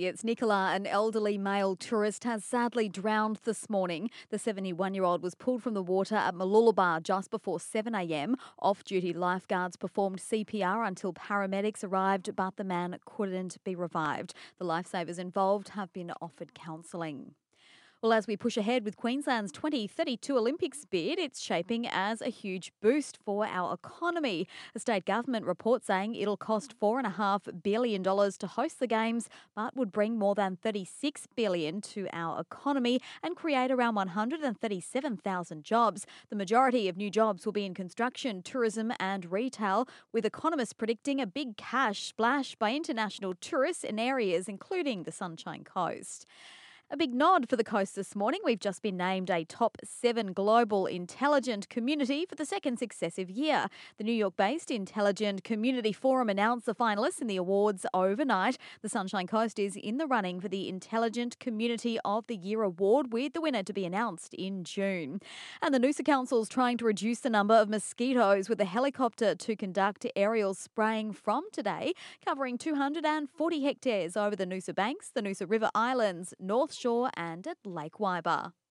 It's Nicola. An elderly male tourist has sadly drowned this morning. The 71 year old was pulled from the water at Mooloolaba just before 7am. Off duty lifeguards performed CPR until paramedics arrived, but the man couldn't be revived. The lifesavers involved have been offered counselling. Well, as we push ahead with Queensland's 2032 Olympics bid, it's shaping as a huge boost for our economy. The state government report saying it'll cost $4.5 billion to host the Games, but would bring more than 36 billion to our economy and create around 137,000 jobs. The majority of new jobs will be in construction, tourism, and retail, with economists predicting a big cash splash by international tourists in areas including the Sunshine Coast. A big nod for the coast this morning. We've just been named a top seven global intelligent community for the second successive year. The New York based Intelligent Community Forum announced the finalists in the awards overnight. The Sunshine Coast is in the running for the Intelligent Community of the Year award, with the winner to be announced in June. And the Noosa Council is trying to reduce the number of mosquitoes with a helicopter to conduct aerial spraying from today, covering 240 hectares over the Noosa Banks, the Noosa River Islands, North Shore and at Lake Weyba.